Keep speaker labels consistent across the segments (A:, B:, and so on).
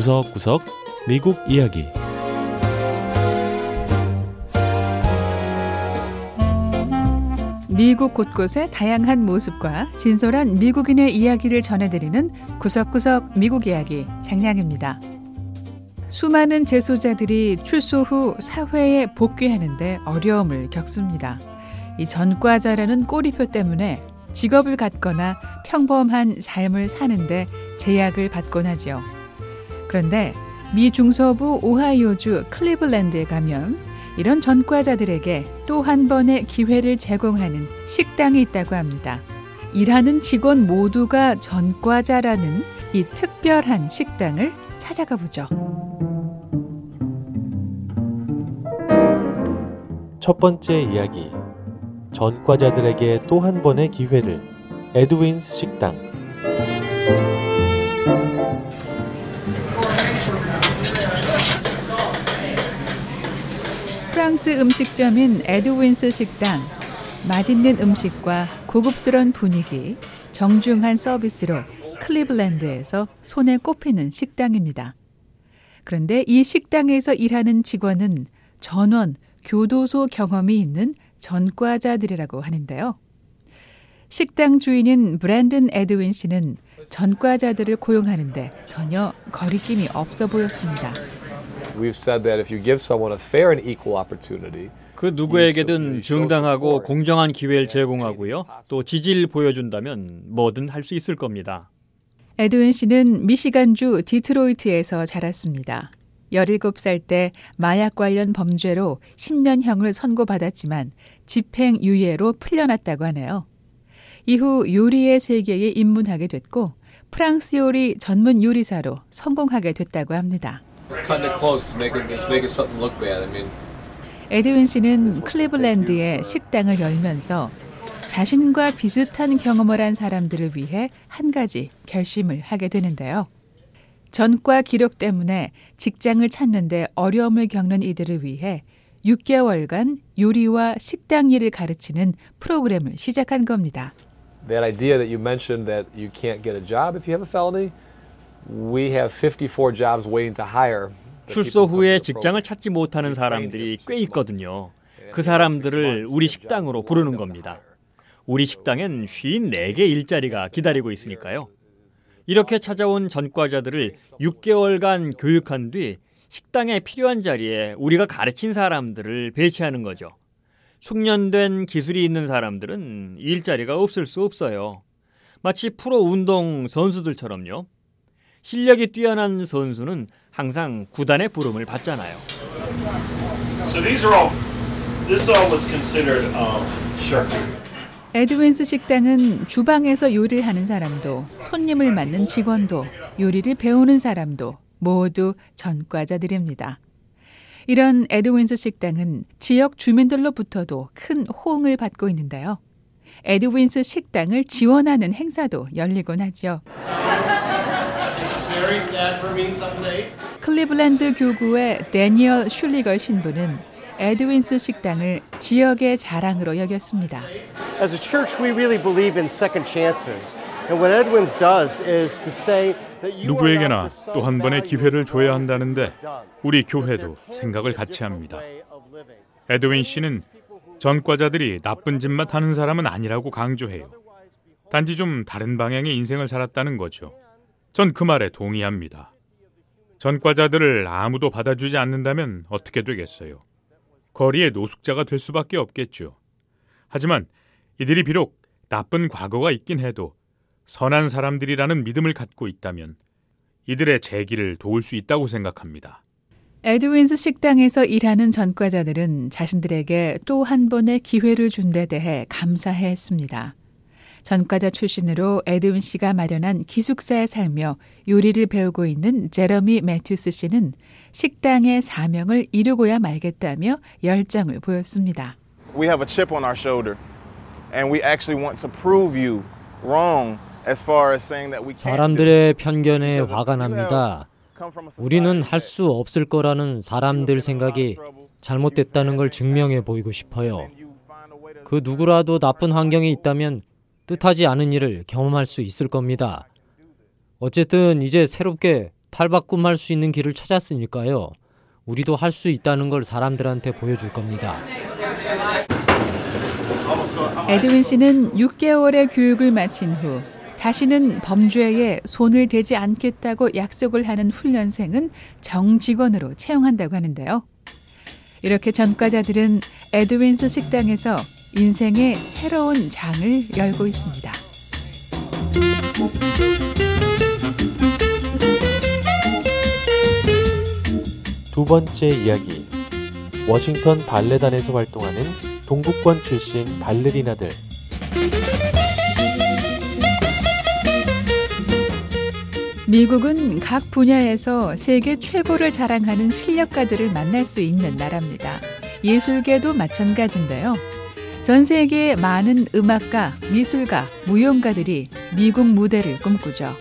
A: 구석구석 미국 이야기
B: 미국 곳곳의 다양한 모습과 진솔한 미국인의 이야기를 전해드리는 구석구석 미국 이야기 장량입니다. 수많은 재소자들이 출소 후 사회에 복귀하는데 어려움을 겪습니다. 이 전과자라는 꼬리표 때문에 직업을 갖거나 평범한 삶을 사는데 제약을 받곤 하죠. 그런데 미 중서부 오하이오주 클리블랜드에 가면 이런 전과자들에게 또 한 번의 기회를 제공하는 식당이 있다고 합니다. 일하는 직원 모두가 전과자라는 이 특별한 식당을 찾아가 보죠.
A: 첫 번째 이야기 전과자들에게 또 한 번의 기회를 에드윈스 식당
B: 프랑스 음식점인 에드윈스 식당 맛있는 음식과 고급스러운 분위기 정중한 서비스로 클리블랜드에서 손에 꼽히는 식당입니다. 그런데 이 식당에서 일하는 직원은 전원 교도소 경험이 있는 전과자들이라고 하는데요. 식당 주인인 브랜든 에드윈 씨는 전과자들을 고용하는데 전혀 거리낌이 없어 보였습니다.
C: We've said that if you give someone a fair and equal opportunity,
D: 그 누구에게든 정당하고 공정한 기회를 제공하고요. 또 지지를 보여준다면 뭐든 할 수 있을 겁니다.
B: 에드윈 씨는 미시간주 디트로이트에서 자랐습니다. 17살 때 마약 관련 범죄로 10년형을 선고받았지만 집행유예로 풀려났다고 하네요. 이후 요리의 세계에 입문하게 됐고 프랑스 요리 전문 요리사로 성공하게 됐다고 합니다.
C: It's cutting it close. It's making, it's making something look bad. I mean,
B: 에드윈 씨는 클리블랜드에 식당을 열면서 자신과 비슷한 경험을 한 사람들을 위해 한 가지 결심을 하게 되는데요. 전과 기록 때문에 직장을 찾는데 어려움을 겪는 이들을 위해 6개월간 요리와 식당 일을 가르치는 프로그램을 시작한 겁니다.
C: that idea that you mentioned that you can't get a job if you have a felony,
D: 출소 후에 직장을. 찾지 못하는 사람들이 꽤 있거든요. 그 사람들을 우리 식당으로 부르는 겁니다. 우리 식당엔 54개 일자리가 기다리고 있으니까요. 이렇게 찾아온 전과자들을 6개월간 교육한 뒤 식당에 필요한 자리에 우리가 가르친 사람들을 배치하는 거죠. 숙련된 기술이 있는 사람들은 일자리가 없을 수 없어요. 마치 프로 운동 선수들처럼요. 실력이 뛰어난 선수는 항상 구단의 부름을 받잖아요.
E: So these are all, this is all what's considered um.
B: 에드윈스 식당은 주방에서 요리를 하는 사람도 손님을 맞는 직원도 요리를 배우는 사람도 모두 전과자들입니다. 이런 에드윈스 식당은 지역 주민들로부터도 큰 호응을 받고 있는데요. 에드윈스 식당을 지원하는 행사도 열리곤 하죠. 클리블랜드 교구의 데니얼 슐리걸 신부는 에드윈스 식당을 지역의 자랑으로 여겼습니다.
F: As a church, we really believe in second chances. And what Edwins does is to say that you are
G: 누구에게나 또 한 번의 기회를 줘야 한다는데. 우리
F: That
G: 교회도 생각을 같이 합니다.
F: way of living.
G: 에드윈 씨는 전과자들이 나쁜 짓만 하는 사람은 아니라고 강조해요. 단지 좀 다른 방향의 인생을 살았다는 거죠. 전 그 말에 동의합니다. 전과자들을 아무도 받아주지 않는다면 어떻게 되겠어요? 거리의 노숙자가 될 수밖에 없겠죠. 하지만 이들이 비록 나쁜 과거가 있긴 해도 선한 사람들이라는 믿음을 갖고 있다면 이들의 재기를 도울 수 있다고 생각합니다.
B: 에드윈스 식당에서 일하는 전과자들은 자신들에게 또 한 번의 기회를 준 데 대해 감사해 했습니다. 전과자 출신으로 에드윈 씨가 마련한 기숙사에 살며 요리를 배우고 있는 제러미 매튜스 씨는 식당의 사명을 이루고야 말겠다며 열정을 보였습니다.
H: we have a chip on our shoulder and we actually want to prove you wrong as far as saying that we can't
I: 사람들의
H: do it.
I: 편견에 화가 납니다. 우리는 할 수 없을 거라는 사람들 생각이 잘못됐다는 걸 증명해 보이고 싶어요. 그 누구라도 나쁜 환경에 있다면 뜻하지 않은 일을 경험할 수 있을 겁니다. 어쨌든 이제 새롭게 팔바꿈할 수 있는 길을 찾았으니까요. 우리도 할 수 있다는 걸 사람들한테 보여줄 겁니다.
B: 에드윈 씨는 6개월의 교육을 마친 후 다시는 범죄에 손을 대지 않겠다고 약속을 하는 훈련생은 정직원으로 채용한다고 하는데요. 이렇게 전과자들은 에드윈스 식당에서 인생의 새로운 장을 열고 있습니다.
A: 두 번째 이야기. 워싱턴 발레단에서 활동하는 동부권 출신 발레리나들.
B: 미국은 각 분야에서 세계 최고를 자랑하는 실력가들을 만날 수 있는 나라입니다. 예술계도 마찬가지인데요. 전 세계의 많은 음악가, 미술가, 무용가들이 미국 무대를 꿈꾸죠.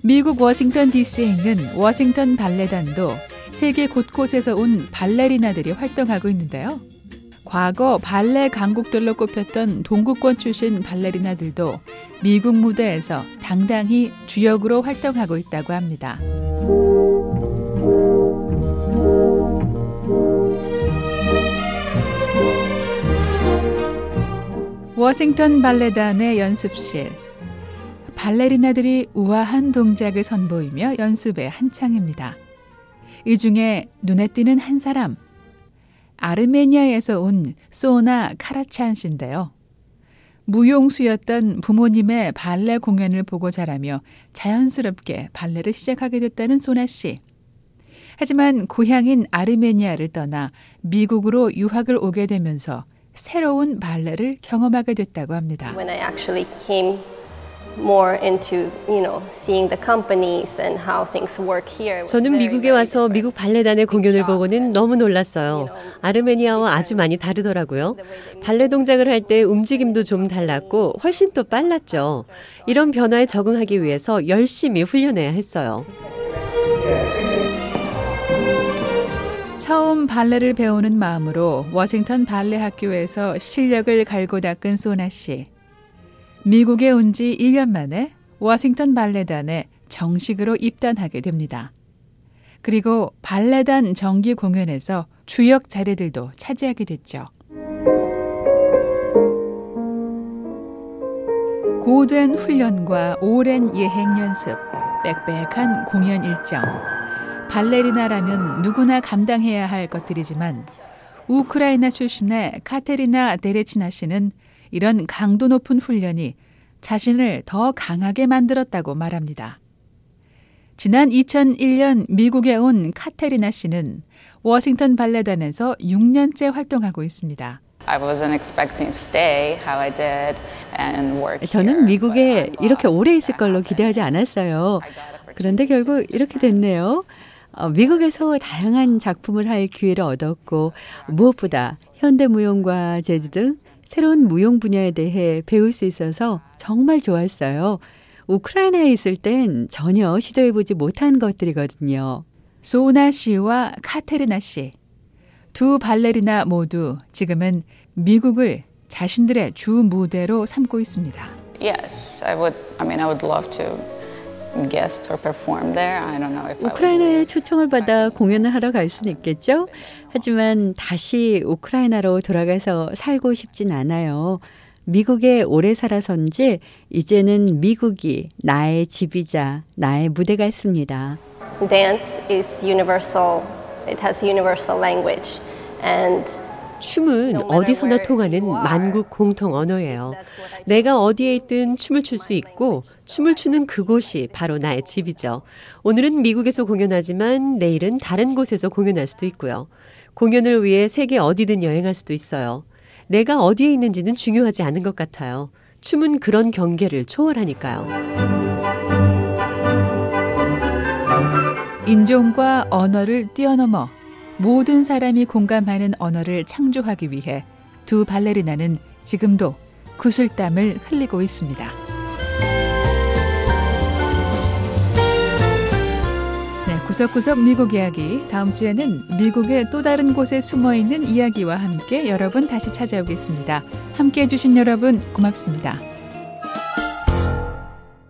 B: 미국 워싱턴 DC에 있는 워싱턴 발레단도 세계 곳곳에서 온 발레리나들이 활동하고 있는데요. 과거 발레 강국들로 꼽혔던 동구권 출신 발레리나들도 미국 무대에서 당당히 주역으로 활동하고 있다고 합니다. 워싱턴 발레단의 연습실. 발레리나들이 우아한 동작을 선보이며 연습에 한창입니다. 이 중에 눈에 띄는 한 사람. 아르메니아에서 온 소나 카라찬 씨인데요. 무용수였던 부모님의 발레 공연을 보고 자라며 자연스럽게 발레를 시작하게 됐다는 소나 씨. 하지만 고향인 아르메니아를 떠나 미국으로 유학을 오게 되면서 새로운 발레를 경험하게 됐다고 합니다.
J: When I actually came more into, you know, seeing the companies and how things work here.
K: 저는 미국에 와서 미국 발레단의 공연을 보고는 너무 놀랐어요. 아르메니아와 아주 많이 다르더라고요. 발레 동작을 할 때 움직임도 좀 달랐고 훨씬 또 빨랐죠. 이런 변화에 적응하기 위해서 열심히 훈련해야 했어요.
B: 처음 발레를 배우는 마음으로 워싱턴 발레 학교에서 실력을 갈고 닦은 소나 씨. 미국에 온 지 1년 만에 워싱턴 발레단에 정식으로 입단하게 됩니다. 그리고 발레단 정기 공연에서 주역 자리들도 차지하게 됐죠. 고된 훈련과 오랜 예행 연습, 빽빽한 공연 일정. 발레리나라면 누구나 감당해야 할 것들이지만 우크라이나 출신의 카테리나 데레치나 씨는 이런 강도 높은 훈련이 자신을 더 강하게 만들었다고 말합니다. 지난 2001년 미국에 온 카테리나 씨는 워싱턴 발레단에서 6년째 활동하고 있습니다.
L: 저는 미국에 이렇게 오래 있을 걸로 기대하지 않았어요. 그런데 결국 이렇게 됐네요. 어, 미국에서 다양한 작품을 할 기회를 얻었고 무엇보다 현대무용과 재즈 등 새로운 무용 분야에 대해 배울 수 있어서 정말 좋았어요. 우크라이나에 있을 땐 전혀 시도해보지 못한 것들이거든요.
B: 소나 씨와 카테르나 씨. 두 발레리나 모두 지금은 미국을 자신들의 주 무대로 삼고 있습니다.
M: Yes, I would. I mean, I would love to
L: 우크라이나에 초청을 받아 공연을 하러 갈 수는 있겠죠. 하지만 다시 우크라이나로 돌아가서 살고 싶진 않아요. 미국에 오래 살아선지 이제는 미국이 나의 집이자 나의 무대가 있습니다.
J: Dance is universal. It has universal language. And
K: 춤은 어디서나 통하는 만국 공통 언어예요. 내가 어디에 있든 춤을 출 수 있고 춤을 추는 그곳이 바로 나의 집이죠. 오늘은 미국에서 공연하지만 내일은 다른 곳에서 공연할 수도 있고요. 공연을 위해 세계 어디든 여행할 수도 있어요. 내가 어디에 있는지는 중요하지 않은 것 같아요. 춤은 그런 경계를 초월하니까요.
B: 인종과 언어를 뛰어넘어 모든 사람이 공감하는 언어를 창조하기 위해 두 발레리나는 지금도 구슬땀을 흘리고 있습니다. 네, 구석구석 미국 이야기. 다음 주에는 미국의 또 다른 곳에 숨어 있는 이야기와 함께 여러분 다시 찾아오겠습니다. 함께 해주신 여러분 고맙습니다.